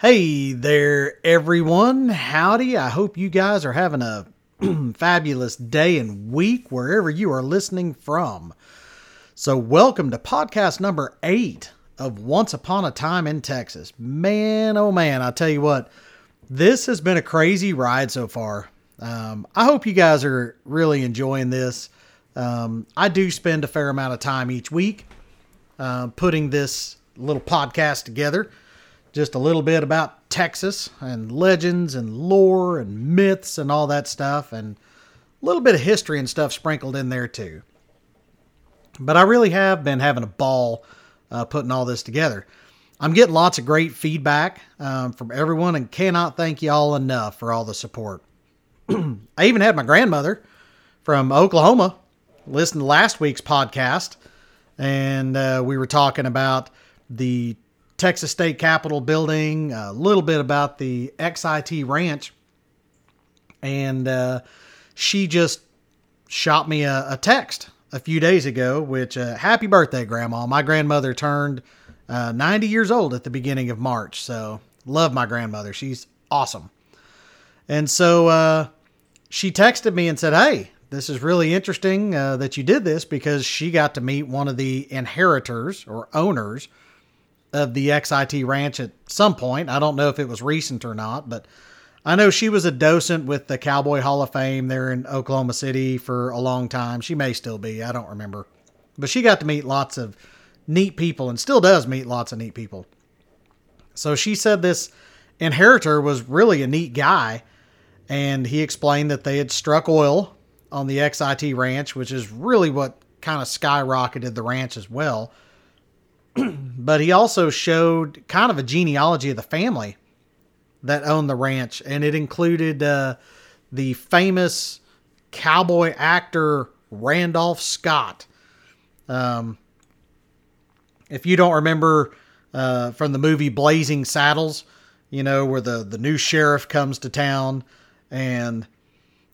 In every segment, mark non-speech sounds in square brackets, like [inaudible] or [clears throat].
Hey there, everyone. Howdy. I hope you guys are having a [clears throat] fabulous day and week wherever you are listening from. So, welcome to podcast number eight of Once Upon a Time in Texas. Man, oh man, I tell you what, this has been a crazy ride so far. Um, I hope you guys are really enjoying this. Um, I do spend a fair amount of time each week uh, putting this little podcast together just a little bit about Texas and legends and lore and myths and all that stuff, and a little bit of history and stuff sprinkled in there too. But I really have been having a ball uh, putting all this together. I'm getting lots of great feedback um, from everyone and cannot thank you all enough for all the support. [clears throat] I even had my grandmother from Oklahoma listen to last week's podcast, and uh, we were talking about the Texas State Capitol building, a little bit about the XIT Ranch, and uh, she just shot me a, a, text a few days ago, which uh, happy birthday, Grandma. My grandmother turned uh, 90 years old at the beginning of March, so love my grandmother. She's awesome. And so uh, she texted me and said, Hey, this is really interesting uh, that you did this because she got to meet one of the inheritors or owners of the XIT ranch at some point. I don't know if it was recent or not, but I know she was a docent with the Cowboy Hall of Fame there in Oklahoma City for a long time. She may still be, I don't remember. But she got to meet lots of neat people and still does meet lots of neat people. So she said this inheritor was really a neat guy, and he explained that they had struck oil on the XIT ranch, which is really what kind of skyrocketed the ranch as well [clears throat] but he also showed kind of a genealogy of the family that owned the ranch, and it included uh, the famous cowboy actor Randolph Scott. Um, if you don't remember uh, from the movie Blazing Saddles, you know, where the, the new sheriff comes to town and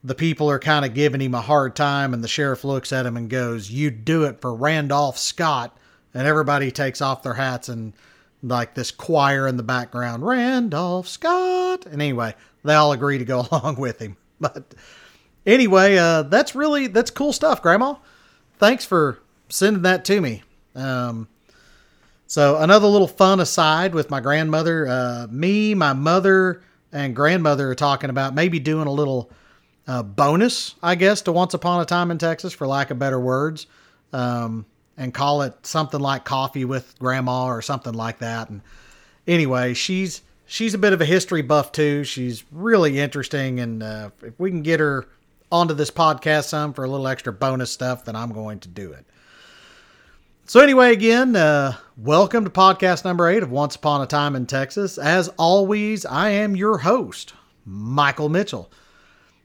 the people are kind of giving him a hard time, and the sheriff looks at him and goes, You do it for Randolph Scott and everybody takes off their hats and like this choir in the background, Randolph Scott. And anyway, they all agree to go [laughs] along with him. But anyway, uh, that's really that's cool stuff, Grandma. Thanks for sending that to me. Um, so another little fun aside with my grandmother, uh, me, my mother, and grandmother are talking about maybe doing a little uh, bonus, I guess, to Once Upon a Time in Texas, for lack of better words. Um, and call it something like coffee with grandma or something like that. And anyway, she's she's a bit of a history buff too. She's really interesting, and uh, if we can get her onto this podcast some for a little extra bonus stuff, then I'm going to do it. So anyway, again, uh, welcome to podcast number eight of Once Upon a Time in Texas. As always, I am your host, Michael Mitchell.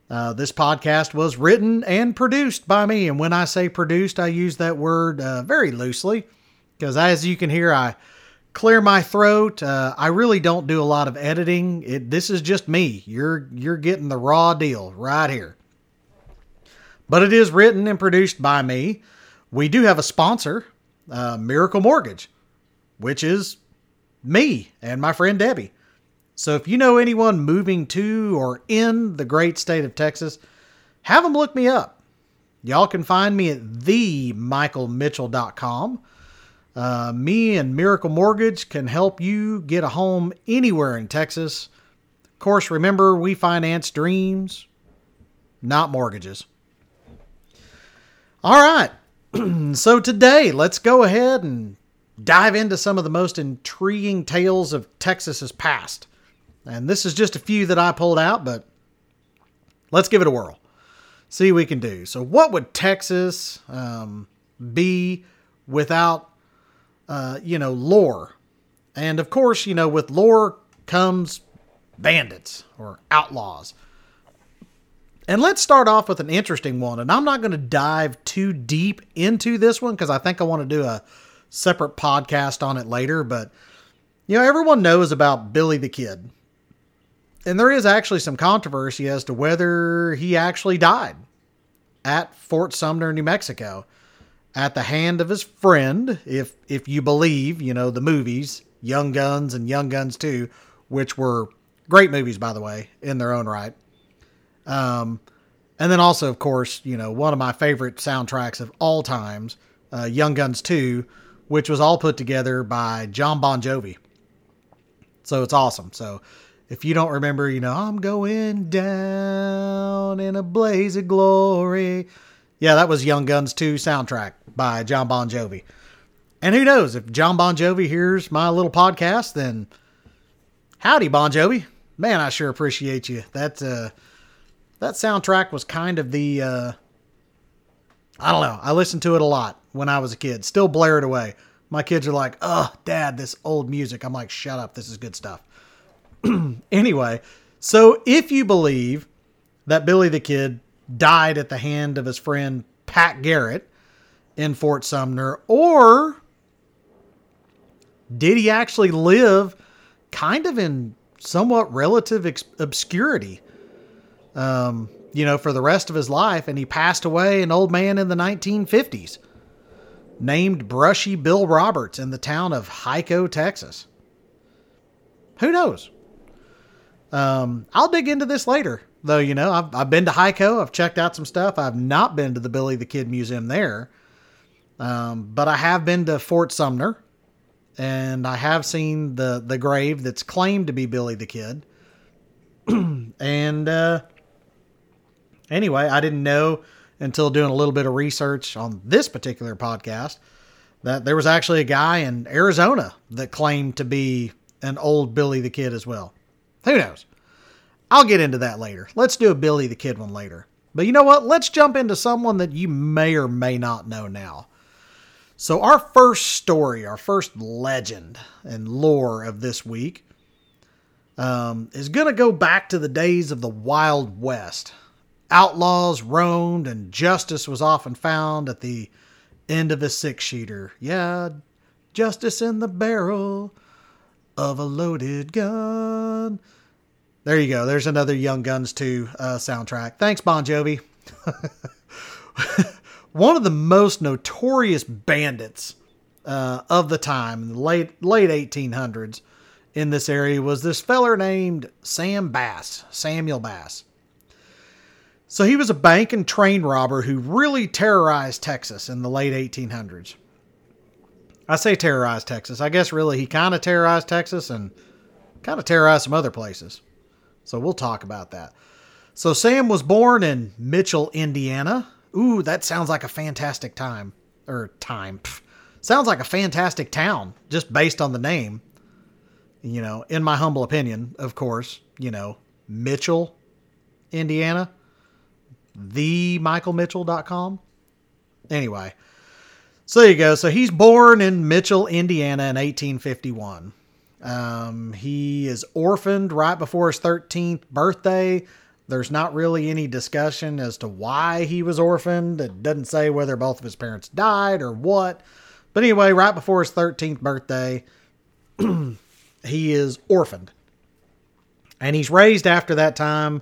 Uh, this podcast was written and produced by me. And when I say produced, I use that word uh, very loosely because, as you can hear, I clear my throat. Uh, I really don't do a lot of editing. It, this is just me. You're you're getting the raw deal right here. But it is written and produced by me. We do have a sponsor, uh, Miracle Mortgage, which is me and my friend Debbie. So if you know anyone moving to or in the great state of Texas, have them look me up. Y'all can find me at themichaelmitchell.com. Uh, me and Miracle Mortgage can help you get a home anywhere in Texas. Of course, remember, we finance dreams, not mortgages. All right. [clears throat] so today, let's go ahead and dive into some of the most intriguing tales of Texas's past. And this is just a few that I pulled out, but let's give it a whirl. See what we can do. So, what would Texas um, be without, uh, you know, lore? And of course, you know, with lore comes bandits or outlaws. And let's start off with an interesting one. And I'm not going to dive too deep into this one because I think I want to do a separate podcast on it later. But, you know, everyone knows about Billy the Kid and there is actually some controversy as to whether he actually died at Fort Sumner, New Mexico, at the hand of his friend, if if you believe, you know, the movies, Young Guns and Young Guns 2, which were great movies, by the way, in their own right. Um, and then also, of course, you know, one of my favorite soundtracks of all times, uh, Young Guns 2, which was all put together by Jon Bon Jovi. So it's awesome. So if you don't remember, you know, I'm going down in a blaze of glory. Yeah, that was Young Guns 2 soundtrack by Jon Bon Jovi. And who knows, if Jon Bon Jovi hears my little podcast, then howdy, Bon Jovi. Man, I sure appreciate you. That uh, that soundtrack was kind of the uh, I don't know. I listened to it a lot when I was a kid. Still blare it away. My kids are like, "Oh, Dad, this old music." I'm like, "Shut up. This is good stuff." [clears throat] anyway, so if you believe that Billy the Kid died at the hand of his friend Pat Garrett in Fort Sumner, or did he actually live kind of in somewhat relative ex- obscurity? Um, you know, for the rest of his life, and he passed away an old man in the 1950s, named Brushy Bill Roberts in the town of Hico, Texas. Who knows? Um, I'll dig into this later, though. You know, I've, I've been to Hico. I've checked out some stuff. I've not been to the Billy the Kid Museum there, um, but I have been to Fort Sumner, and I have seen the the grave that's claimed to be Billy the Kid. [clears throat] and uh, anyway, I didn't know until doing a little bit of research on this particular podcast that there was actually a guy in Arizona that claimed to be an old Billy the Kid as well. Who knows? I'll get into that later. Let's do a Billy the Kid one later. But you know what? Let's jump into someone that you may or may not know now. So, our first story, our first legend and lore of this week um, is going to go back to the days of the Wild West. Outlaws roamed, and justice was often found at the end of a six shooter. Yeah, justice in the barrel of a loaded gun. There you go. There's another Young Guns 2 uh, soundtrack. Thanks, Bon Jovi. [laughs] One of the most notorious bandits uh, of the time, in late late 1800s, in this area was this feller named Sam Bass, Samuel Bass. So he was a bank and train robber who really terrorized Texas in the late 1800s. I say terrorized Texas. I guess really he kind of terrorized Texas and kind of terrorized some other places. So we'll talk about that. So Sam was born in Mitchell, Indiana. Ooh, that sounds like a fantastic time. Or time. Pff. Sounds like a fantastic town, just based on the name. You know, in my humble opinion, of course, you know, Mitchell, Indiana. TheMichaelMitchell.com. Anyway, so there you go. So he's born in Mitchell, Indiana in 1851. Um, he is orphaned right before his 13th birthday. There's not really any discussion as to why he was orphaned. It doesn't say whether both of his parents died or what. But anyway, right before his 13th birthday, [clears throat] he is orphaned. And he's raised after that time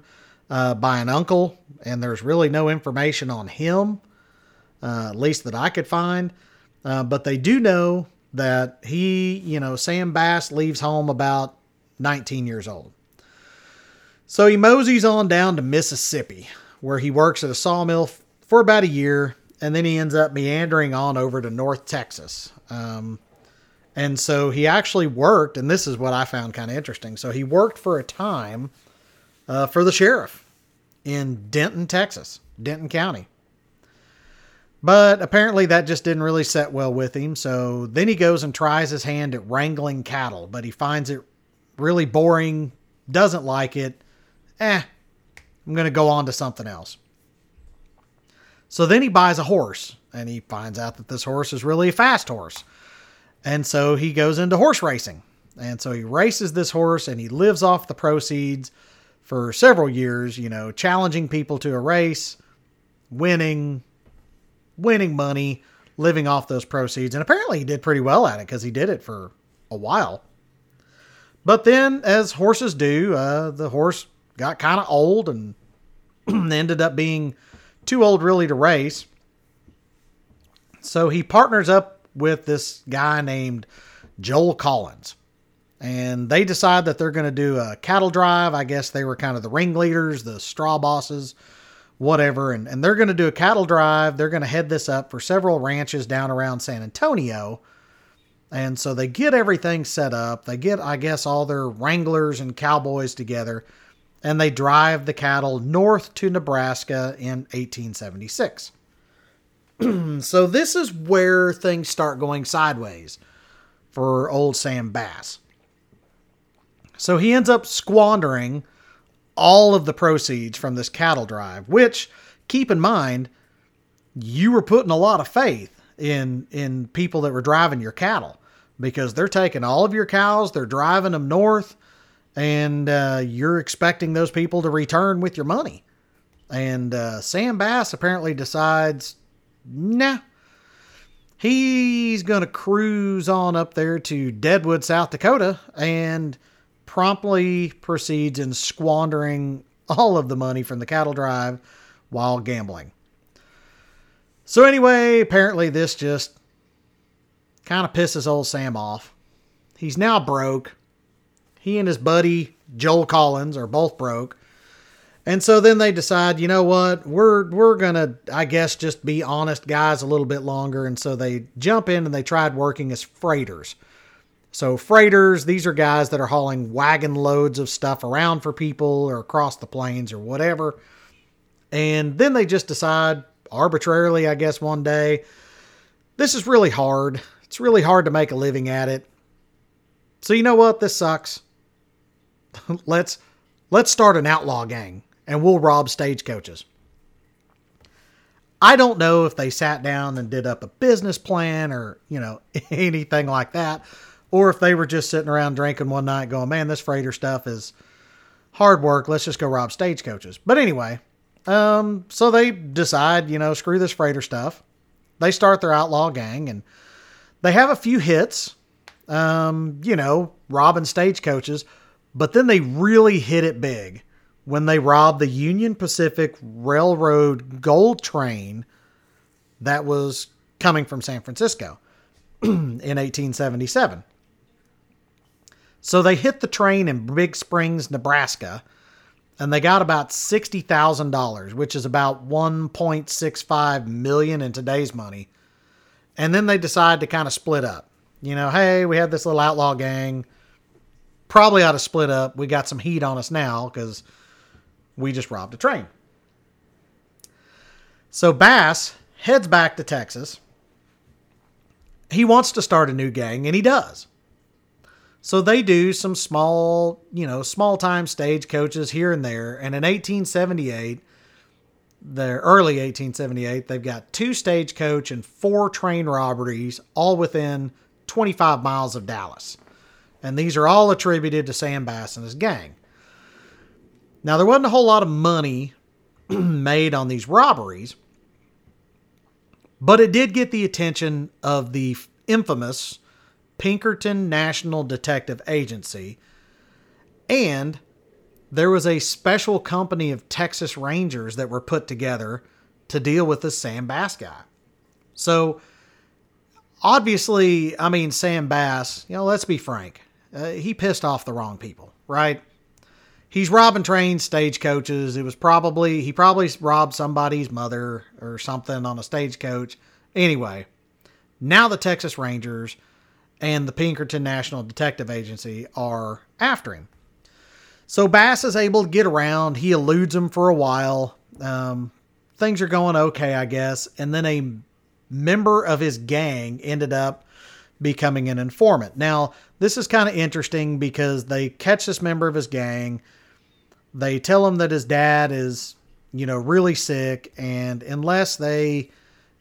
uh, by an uncle, and there's really no information on him uh, at least that I could find. Uh, but they do know that he, you know, Sam Bass leaves home about 19 years old. So he moseys on down to Mississippi, where he works at a sawmill for about a year, and then he ends up meandering on over to North Texas. Um, and so he actually worked, and this is what I found kind of interesting. So he worked for a time uh, for the sheriff in Denton, Texas, Denton County. But apparently that just didn't really set well with him. So then he goes and tries his hand at wrangling cattle, but he finds it really boring, doesn't like it. Eh, I'm going to go on to something else. So then he buys a horse and he finds out that this horse is really a fast horse. And so he goes into horse racing. And so he races this horse and he lives off the proceeds for several years, you know, challenging people to a race, winning, winning money, living off those proceeds. And apparently he did pretty well at it because he did it for a while. But then, as horses do, uh, the horse got kind of old and [clears throat] ended up being too old really to race. So he partners up with this guy named Joel Collins. and they decide that they're going to do a cattle drive. I guess they were kind of the ringleaders, the straw bosses, whatever. And, and they're going to do a cattle drive. They're going to head this up for several ranches down around San Antonio. And so they get everything set up. They get, I guess, all their wranglers and cowboys together, and they drive the cattle north to Nebraska in 1876. [clears throat] so this is where things start going sideways for old Sam Bass. So he ends up squandering all of the proceeds from this cattle drive, which keep in mind, you were putting a lot of faith in in people that were driving your cattle because they're taking all of your cows, they're driving them north, and uh, you're expecting those people to return with your money. And uh, Sam Bass apparently decides, nah, he's going to cruise on up there to Deadwood, South Dakota, and promptly proceeds in squandering all of the money from the cattle drive while gambling. So, anyway, apparently, this just kind of pisses old Sam off. He's now broke. He and his buddy, Joel Collins, are both broke. And so then they decide, you know what, we're we're gonna, I guess, just be honest guys a little bit longer. And so they jump in and they tried working as freighters. So, freighters, these are guys that are hauling wagon loads of stuff around for people or across the plains or whatever. And then they just decide arbitrarily, I guess, one day, this is really hard. It's really hard to make a living at it. So, you know what? This sucks. [laughs] let's let's start an outlaw gang and we'll rob stagecoaches. I don't know if they sat down and did up a business plan or, you know, [laughs] anything like that or if they were just sitting around drinking one night going, man, this freighter stuff is hard work. Let's just go rob stagecoaches. But anyway, um, so they decide, you know, screw this freighter stuff. They start their outlaw gang and they have a few hits, um, you know, robbing stagecoaches, but then they really hit it big when they robbed the Union Pacific Railroad gold train that was coming from San Francisco [clears throat] in 1877. So they hit the train in Big Springs, Nebraska, and they got about $60,000, which is about 1.65 million in today's money. And then they decide to kind of split up. You know, hey, we had this little outlaw gang. Probably ought to split up. We got some heat on us now because we just robbed a train. So Bass heads back to Texas. He wants to start a new gang, and he does. So they do some small, you know, small time stage coaches here and there. And in 1878, the early 1878, they've got two stagecoach and four train robberies, all within 25 miles of Dallas. And these are all attributed to Sam Bass and his gang. Now, there wasn't a whole lot of money [clears throat] made on these robberies, but it did get the attention of the infamous Pinkerton National Detective Agency, and there was a special company of Texas Rangers that were put together to deal with the Sam Bass guy. So, obviously, I mean, Sam Bass, you know, let's be frank, uh, he pissed off the wrong people, right? He's robbing trains, stagecoaches. It was probably, he probably robbed somebody's mother or something on a stagecoach. Anyway, now the Texas Rangers and the Pinkerton National Detective Agency are after him. So Bass is able to get around. He eludes them for a while. Um, things are going okay, I guess. And then a member of his gang ended up becoming an informant. Now, this is kind of interesting because they catch this member of his gang. They tell him that his dad is, you know, really sick. And unless they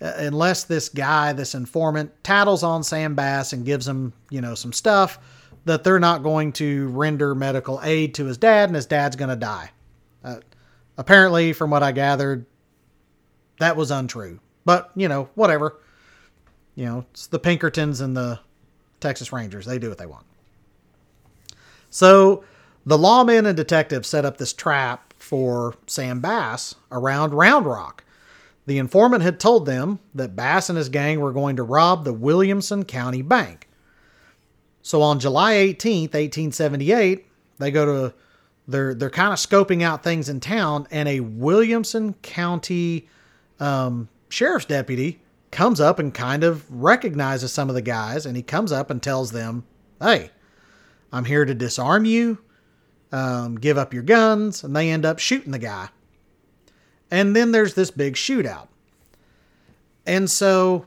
unless this guy, this informant, tattles on Sam Bass and gives him, you know, some stuff, that they're not going to render medical aid to his dad and his dad's going to die. Uh, apparently, from what I gathered, that was untrue. But, you know, whatever. You know, it's the Pinkertons and the Texas Rangers. They do what they want. So the lawmen and detectives set up this trap for Sam Bass around Round Rock. The informant had told them that Bass and his gang were going to rob the Williamson County Bank. So on July 18th, 1878, they go to they're they're kind of scoping out things in town, and a Williamson County um, sheriff's deputy comes up and kind of recognizes some of the guys, and he comes up and tells them, "Hey, I'm here to disarm you. Um, give up your guns," and they end up shooting the guy. And then there's this big shootout, and so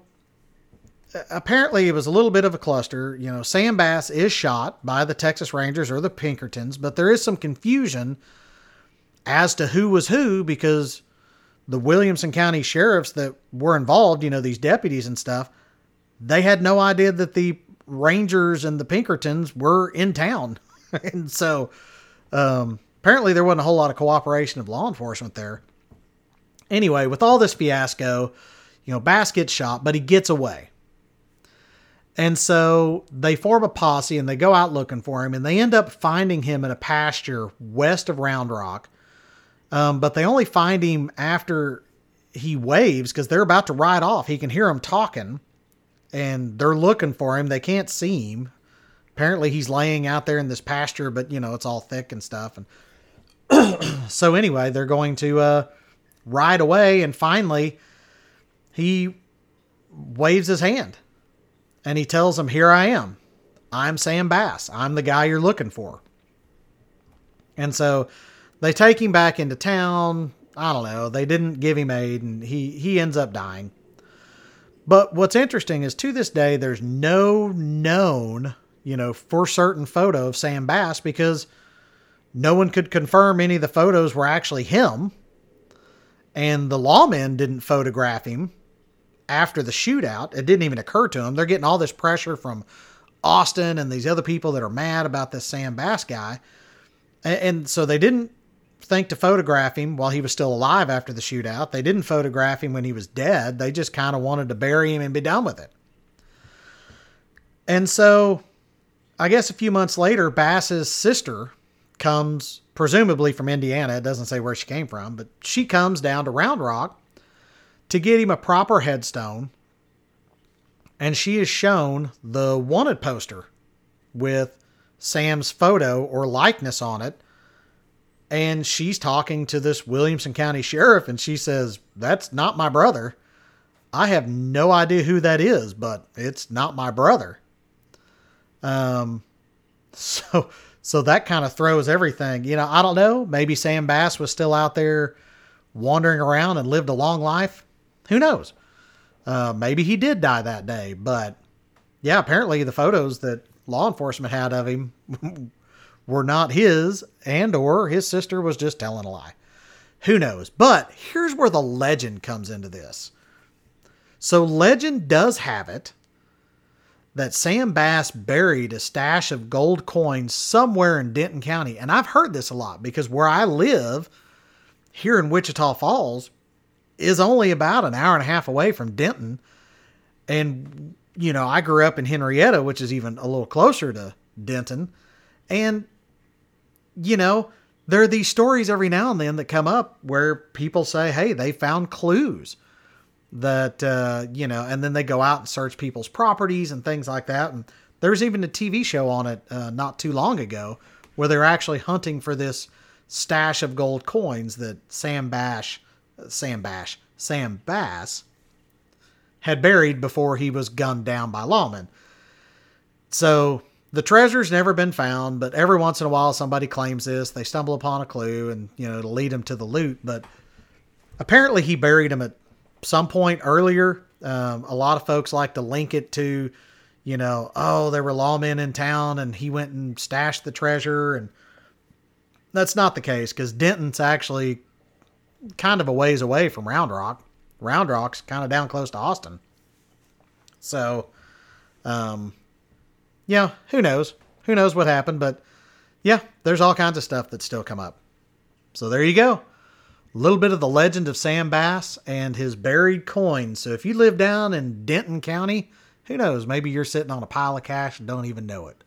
apparently it was a little bit of a cluster. You know, Sam Bass is shot by the Texas Rangers or the Pinkertons, but there is some confusion as to who was who because the Williamson County sheriffs that were involved, you know, these deputies and stuff, they had no idea that the Rangers and the Pinkertons were in town. [laughs] and so um, apparently there wasn't a whole lot of cooperation of law enforcement there. Anyway, with all this fiasco, you know, Bass gets shot, but he gets away. And so they form a posse and they go out looking for him and they end up finding him in a pasture west of Round Rock. Um, but they only find him after he waves because they're about to ride off. He can hear them talking and they're looking for him. They can't see him. Apparently, he's laying out there in this pasture, but you know, it's all thick and stuff. And [clears throat] so, anyway, they're going to uh, ride away. And finally, he waves his hand and he tells him, Here I am. I'm Sam Bass. I'm the guy you're looking for. And so they take him back into town. I don't know. They didn't give him aid, and he, he ends up dying. But what's interesting is to this day, there's no known, you know, for certain photo of Sam Bass because no one could confirm any of the photos were actually him. And the lawmen didn't photograph him after the shootout. It didn't even occur to them. They're getting all this pressure from Austin and these other people that are mad about this Sam Bass guy. And, and so they didn't think to photograph him while he was still alive after the shootout. They didn't photograph him when he was dead. They just kind of wanted to bury him and be done with it. And so I guess a few months later, Bass's sister comes, presumably from Indiana. It doesn't say where she came from, but she comes down to Round Rock to get him a proper headstone. And she is shown the wanted poster with Sam's photo or likeness on it. And she's talking to this Williamson County sheriff, and she says, That's not my brother. I have no idea who that is, but it's not my brother. Um, [laughs] so, so that kind of throws everything. You know, I don't know. Maybe Sam Bass was still out there wandering around and lived a long life. Who knows? Uh, maybe he did die that day, but yeah, apparently the photos that law enforcement had of him [laughs] were not his, and or his sister was just telling a lie. Who knows? But here's where the legend comes into this. So legend does have it that Sam Bass buried a stash of gold coins somewhere in Denton County. And I've heard this a lot because where I live here in Wichita Falls, is only about an hour and a half away from Denton. And, you know, I grew up in Henrietta, which is even a little closer to Denton. And, you know, there are these stories every now and then that come up where people say, hey, they found clues that, uh, you know, and then they go out and search people's properties and things like that. And there's even a TV show on it uh, not too long ago where they're actually hunting for this stash of gold coins that Sam Bash Sam Bash, Sam Bass, had buried before he was gunned down by lawmen. So the treasure's never been found, but every once in a while somebody claims this. They stumble upon a clue and, you know, it'll lead them to the loot. But apparently he buried him at some point earlier. Um, a lot of folks like to link it to, you know, oh, there were lawmen in town and he went and stashed the treasure. And that's not the case because Denton's actually kind of a ways away from Round Rock. Round Rock's kind of down close to Austin. So, um, yeah, who knows? Who knows what happened? But yeah, there's all kinds of stuff that still come up. So there you go. A little bit of the legend of Sam Bass and his buried coins. So if you live down in Denton County, who knows? Maybe you're sitting on a pile of cash and don't even know it.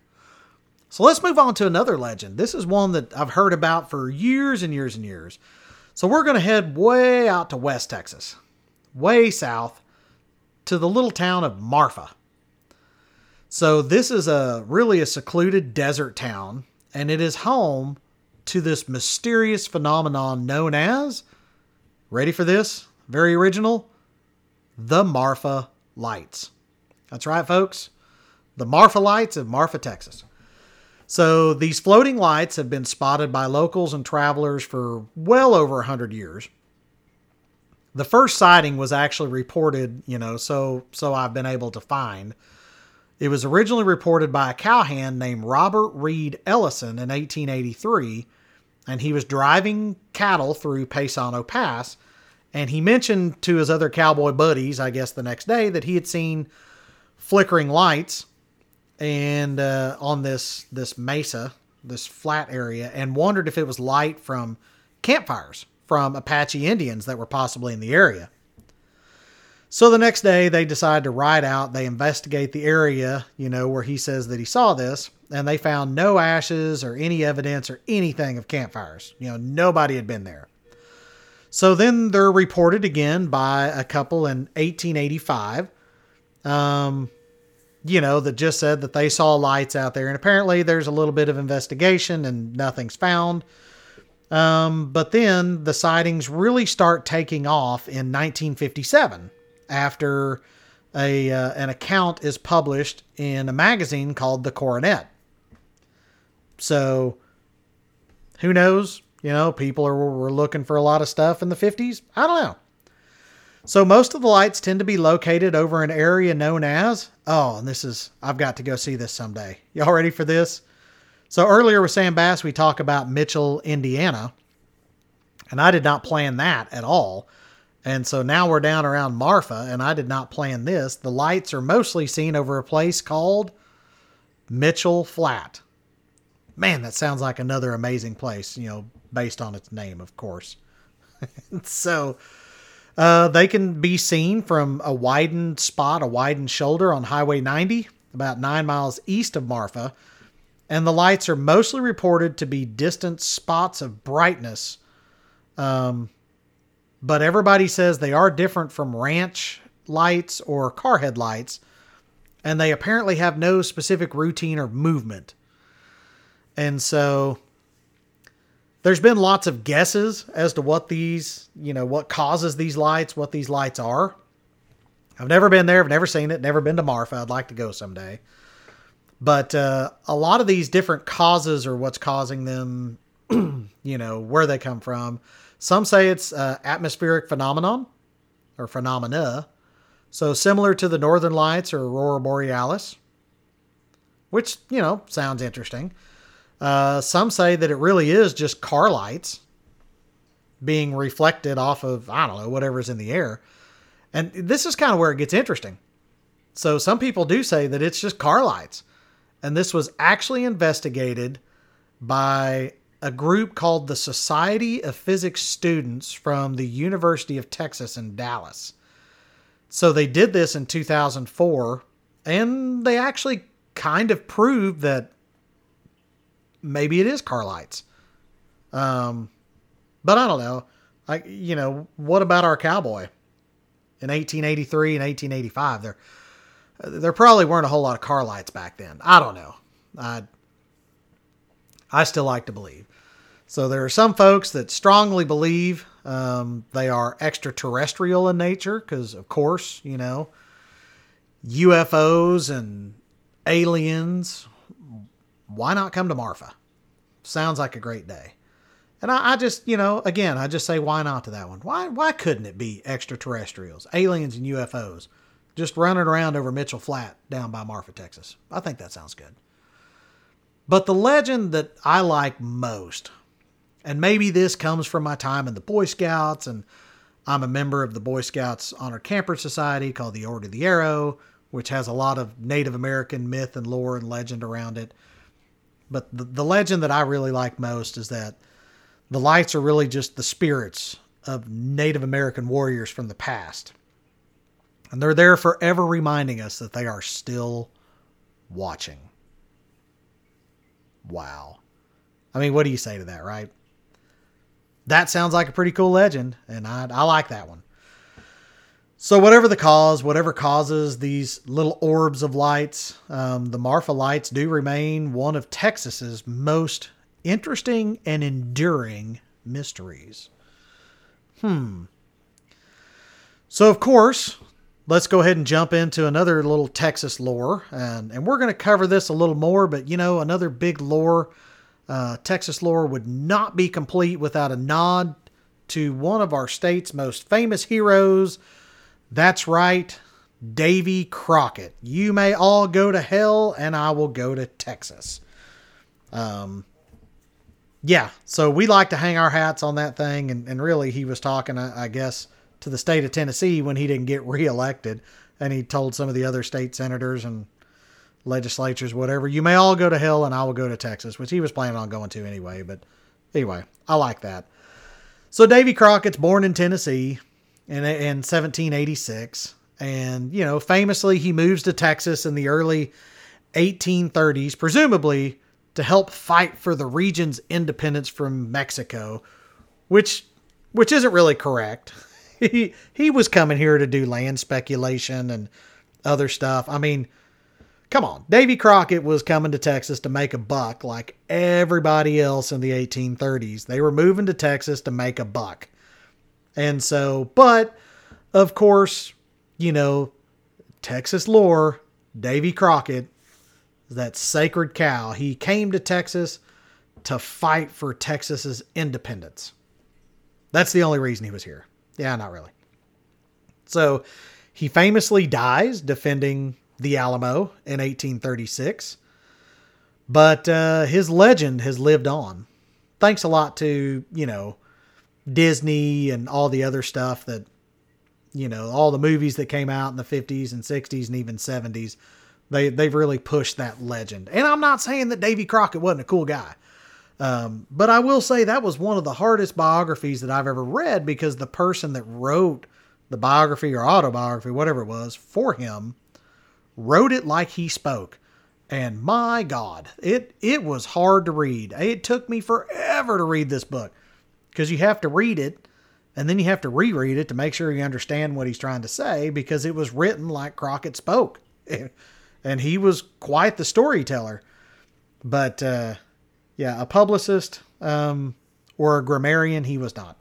So let's move on to another legend. This is one that I've heard about for years and years and years. So we're going to head way out to West Texas, way south to the little town of Marfa. So this is a really a secluded desert town, and it is home to this mysterious phenomenon known as ready for this? Very original. The Marfa Lights. That's right, folks. The Marfa Lights of Marfa, Texas. So these floating lights have been spotted by locals and travelers for well over 100 years. The first sighting was actually reported, you know, so so I've been able to find. It was originally reported by a cowhand named Robert Reed Ellison in 1883, and he was driving cattle through Paisano Pass, and he mentioned to his other cowboy buddies, I guess the next day, that he had seen flickering lights and uh, on this this mesa, this flat area, and wondered if it was light from campfires from Apache Indians that were possibly in the area. So the next day, they decide to ride out. They investigate the area, you know, where he says that he saw this, and they found no ashes or any evidence or anything of campfires. You know, nobody had been there. So then they're reported again by a couple in 1885. Um, you know, that just said that they saw lights out there. And apparently there's a little bit of investigation and nothing's found. Um, but then the sightings really start taking off in 1957 after a, uh, an account is published in a magazine called The Coronet. So who knows? You know, people are were looking for a lot of stuff in the 50s. I don't know. So most of the lights tend to be located over an area known as, oh, and this is, I've got to go see this someday. Y'all ready for this? So earlier with Sam Bass, we talk about Mitchell, Indiana, and I did not plan that at all. And so now we're down around Marfa, and I did not plan this. The lights are mostly seen over a place called Mitchell Flat. Man, that sounds like another amazing place, you know, based on its name, of course. [laughs] so, uh, they can be seen from a widened spot, a widened shoulder on Highway 90, about nine miles east of Marfa, and the lights are mostly reported to be distant spots of brightness. Um, but everybody says they are different from ranch lights or car headlights, and they apparently have no specific routine or movement. And so there's been lots of guesses as to what these, you know, what causes these lights, what these lights are. I've never been there. I've never seen it. Never been to Marfa. I'd like to go someday. But uh, a lot of these different causes or what's causing them, [clears throat] you know, where they come from. Some say it's uh, atmospheric phenomenon or phenomena. So similar to the Northern Lights or Aurora Borealis, which, you know, sounds interesting. Uh, some say that it really is just car lights being reflected off of, I don't know, whatever's in the air. And this is kind of where it gets interesting. So some people do say that it's just car lights. And this was actually investigated by a group called the Society of Physics Students from the University of Texas in Dallas. So they did this in 2004, and they actually kind of proved that maybe it is car lights. Um, but I don't know. I you know what about our cowboy in 1883 and 1885? There there probably weren't a whole lot of car lights back then. I don't know. I I still like to believe. So there are some folks that strongly believe um, they are extraterrestrial in nature because, of course, you know, UFOs and aliens why not come to Marfa? Sounds like a great day. And I, I, just, you know, again, I just say why not to that one? Why why couldn't it be extraterrestrials, aliens and UFOs just running around over Mitchell Flat down by Marfa, Texas? I think that sounds good. But the legend that I like most, and maybe this comes from my time in the Boy Scouts, and I'm a member of the Boy Scouts Honor Camper Society called the Order of the Arrow, which has a lot of Native American myth and lore and legend around it. But the, the legend that I really like most is that the lights are really just the spirits of Native American warriors from the past. And they're there forever reminding us that they are still watching. Wow. I mean, what do you say to that, right? That sounds like a pretty cool legend, and I, I like that one. So, whatever the cause, whatever causes these little orbs of lights, um, the Marfa lights do remain one of Texas's most interesting and enduring mysteries. Hmm. So, of course, let's go ahead and jump into another little Texas lore. And, and we're going to cover this a little more, but you know, another big lore, uh, Texas lore would not be complete without a nod to one of our state's most famous heroes that's right, Davy Crockett. You may all go to hell, and I will go to Texas. Um, yeah, so we like to hang our hats on that thing, and, and really, he was talking, I, I guess, to the state of Tennessee when he didn't get reelected, and he told some of the other state senators and legislatures, whatever, you may all go to hell, and I will go to Texas, which he was planning on going to anyway. But anyway, I like that. So Davy Crockett's born in Tennessee in, in 1786. And, you know, famously, he moves to Texas in the early 1830s, presumably to help fight for the region's independence from Mexico, which which isn't really correct. [laughs] he he was coming here to do land speculation and other stuff. I mean, come on. Davy Crockett was coming to Texas to make a buck like everybody else in the 1830s. They were moving to Texas to make a buck. And so, but of course, you know, Texas lore, Davy Crockett, that sacred cow. He came to Texas to fight for Texas's independence. That's the only reason he was here. Yeah, not really. So he famously dies defending the Alamo in 1836. But uh, his legend has lived on. Thanks a lot to, you know, Disney and all the other stuff that, you know, all the movies that came out in the 50s and 60s and even 70s, they, they've really pushed that legend. And I'm not saying that Davy Crockett wasn't a cool guy. Um, but I will say that was one of the hardest biographies that I've ever read because the person that wrote the biography or autobiography, whatever it was, for him, wrote it like he spoke. And my God, it it was hard to read. It took me forever to read this book because you have to read it and then you have to reread it to make sure you understand what he's trying to say because it was written like Crockett spoke. [laughs] and he was quite the storyteller. But uh, yeah, a publicist um, or a grammarian, he was not.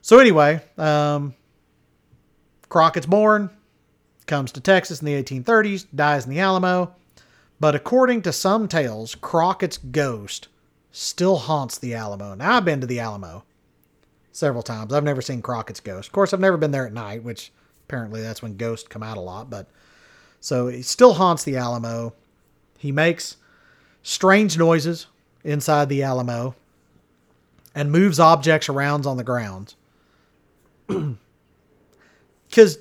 So, anyway, um, Crockett's born, comes to Texas in the 1830s, dies in the Alamo. But according to some tales, Crockett's ghost still haunts the Alamo. Now, I've been to the Alamo several times. I've never seen Crockett's ghost. Of course, I've never been there at night, which apparently that's when ghosts come out a lot. But so he still haunts the Alamo. He makes strange noises inside the Alamo and moves objects around on the grounds. [clears throat] Because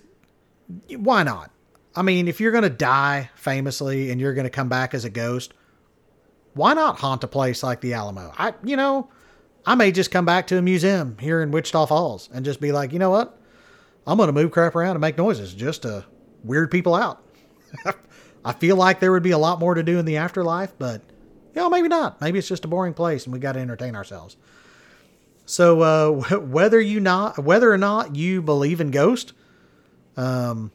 why not? I mean, if you're going to die famously and you're going to come back as a ghost, why not haunt a place like the Alamo? I, you know, I may just come back to a museum here in Wichita Falls and just be like, you know what? I'm going to move crap around and make noises just to weird people out. [laughs] I feel like there would be a lot more to do in the afterlife, but you know, maybe not. Maybe it's just a boring place and we got to entertain ourselves. So uh, [laughs] whether you not whether or not you believe in ghosts, um,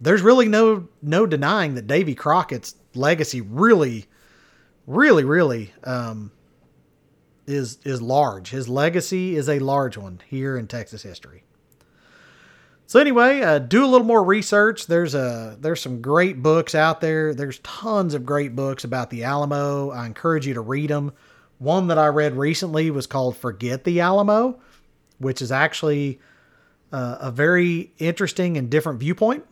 there's really no no denying that Davy Crockett's legacy really really, really um, is is large. His legacy is a large one here in Texas history. So anyway, uh, do a little more research. There's a there's some great books out there. There's tons of great books about the Alamo. I encourage you to read them. One that I read recently was called "Forget the Alamo," which is actually uh, a very interesting and different viewpoint,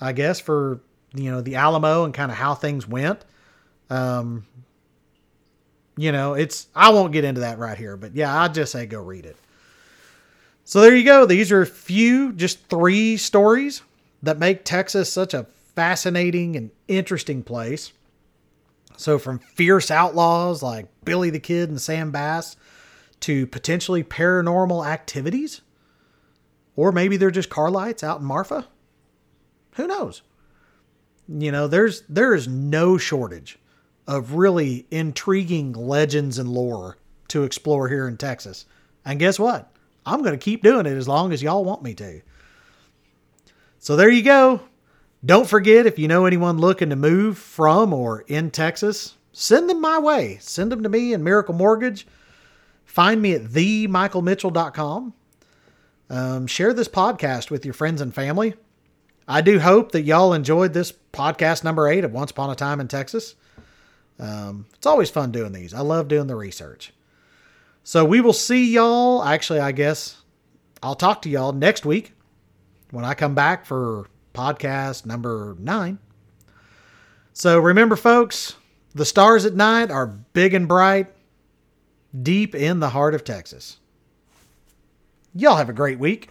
I guess, for you know the Alamo and kind of how things went. Um, you know, it's I won't get into that right here, but yeah, I'd just say go read it. So there you go. These are a few, just three stories that make Texas such a fascinating and interesting place. So from fierce outlaws like Billy the Kid and Sam Bass to potentially paranormal activities, or maybe they're just car lights out in Marfa. Who knows? You know, there's there is no shortage of really intriguing legends and lore to explore here in Texas. And guess what? I'm going to keep doing it as long as y'all want me to. So there you go. Don't forget if you know anyone looking to move from or in Texas, send them my way. Send them to me in Miracle Mortgage. Find me at themichaelmitchell.com. Um, share this podcast with your friends and family. I do hope that y'all enjoyed this podcast number eight of Once Upon a Time in Texas. Um, it's always fun doing these. I love doing the research. So we will see y'all. Actually, I guess I'll talk to y'all next week when I come back for podcast number nine. So remember, folks, the stars at night are big and bright, deep in the heart of Texas. Y'all have a great week.